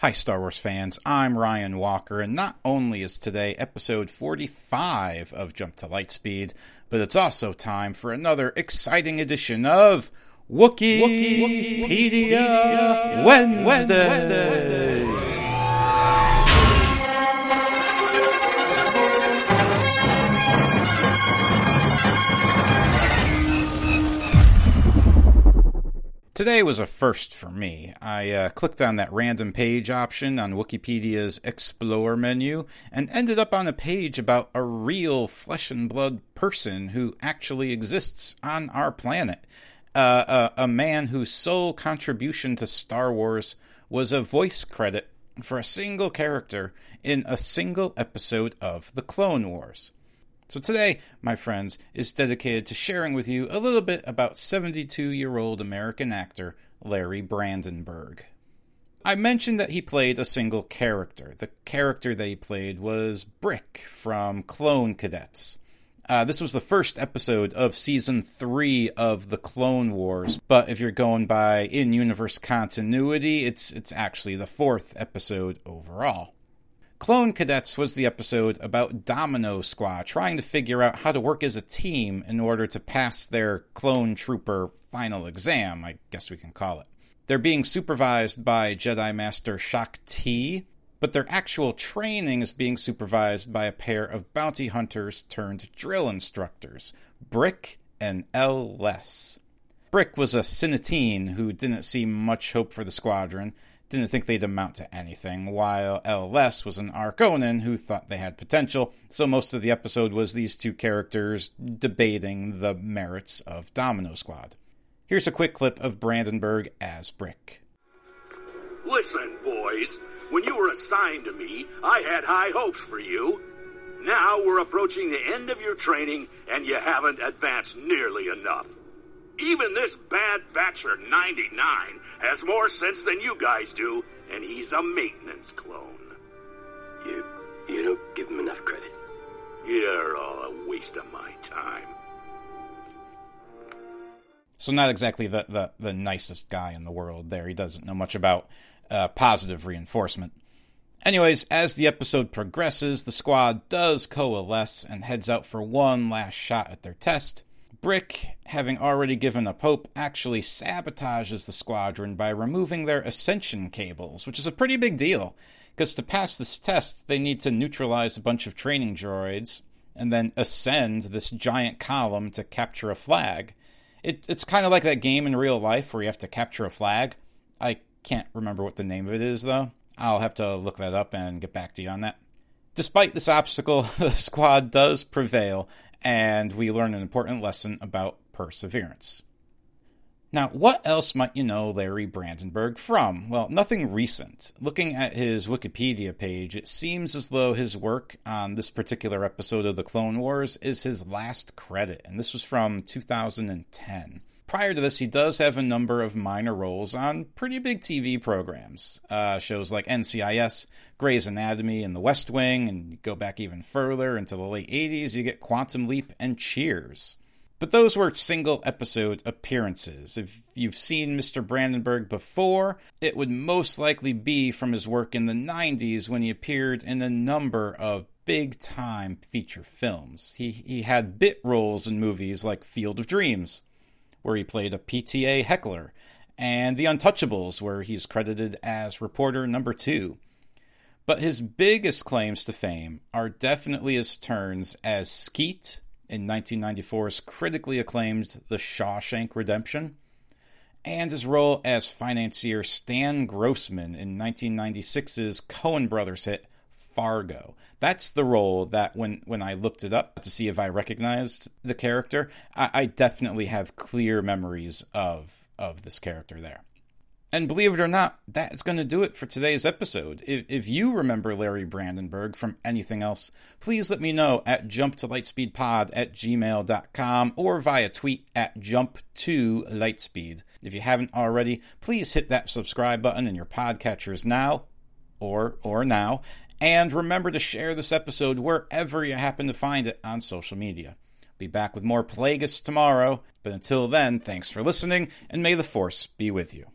Hi, Star Wars fans. I'm Ryan Walker, and not only is today episode 45 of Jump to Lightspeed, but it's also time for another exciting edition of Wookiee Wikipedia Wednesday. Wednesday. Today was a first for me. I uh, clicked on that random page option on Wikipedia's Explore menu and ended up on a page about a real flesh and blood person who actually exists on our planet. Uh, a, a man whose sole contribution to Star Wars was a voice credit for a single character in a single episode of The Clone Wars. So today, my friends, is dedicated to sharing with you a little bit about 72 year old American actor Larry Brandenburg. I mentioned that he played a single character. The character that he played was Bric from Clone Cadets. Uh, this was the first episode of season three of the Clone Wars, but if you're going by in-universe continuity, it's it's actually the fourth episode overall. Clone Cadets was the episode about Domino Squad trying to figure out how to work as a team in order to pass their clone trooper final exam, I guess we can call it. They're being supervised by Jedi Master Shaak Ti, but their actual training is being supervised by a pair of bounty hunters turned drill instructors, Bric and L. Less. Bric was a Siniteen who didn't see much hope for the squadron didn't think they'd amount to anything, while El-Les was an Arconan who thought they had potential, so most of the episode was these two characters debating the merits of Domino Squad. Here's a quick clip of Brandenburg as Bric. Listen, boys, when you were assigned to me, I had high hopes for you. Now we're approaching the end of your training, and you haven't advanced nearly enough. Even this bad Batcher 99 has more sense than you guys do, and he's a maintenance clone. You, you don't give him enough credit. You're all a waste of my time. So not exactly the, the, the nicest guy in the world there. He doesn't know much about uh, positive reinforcement. Anyways, as the episode progresses, the squad does coalesce and heads out for one last shot at their test. Bric, having already given up hope, actually sabotages the squadron by removing their ascension cables, which is a pretty big deal. Because to pass this test, they need to neutralize a bunch of training droids and then ascend this giant column to capture a flag. It, it's kind of like that game in real life where you have to capture a flag. I can't remember what the name of it is, though. I'll have to look that up and get back to you on that. Despite this obstacle, the squad does prevail and we learn an important lesson about perseverance. Now, what else might you know Larry Brandenburg from? Well, nothing recent. Looking at his Wikipedia page, it seems as though his work on this particular episode of the Clone Wars is his last credit, and this was from 2010. Prior to this, he does have a number of minor roles on pretty big TV programs. Uh, shows like NCIS, Grey's Anatomy, and The West Wing, and go back even further into the late 80s, you get Quantum Leap and Cheers. But those were single episode appearances. If you've seen Mr. Brandenburg before, it would most likely be from his work in the 90s when he appeared in a number of big time feature films. He, he had bit roles in movies like Field of Dreams where he played a PTA heckler, and The Untouchables, where he's credited as reporter number two. But his biggest claims to fame are definitely his turns as Skeet in 1994's critically acclaimed The Shawshank Redemption, and his role as financier Stan Grossman in 1996's Coen Brothers hit Fargo. That's the role that when when I looked it up to see if I recognized the character, I, I definitely have clear memories of of this character there. And believe it or not, that is going to do it for today's episode. If, if, you remember Larry Brandenburg from anything else, please let me know at jumptolightspeedpod at gmail.com or via tweet at jump2lightspeed. If you haven't already, please hit that subscribe button in your podcatchers now or or now and remember to share this episode wherever you happen to find it on social media. Be back with more Plagueis tomorrow, but until then, thanks for listening, and may the Force be with you.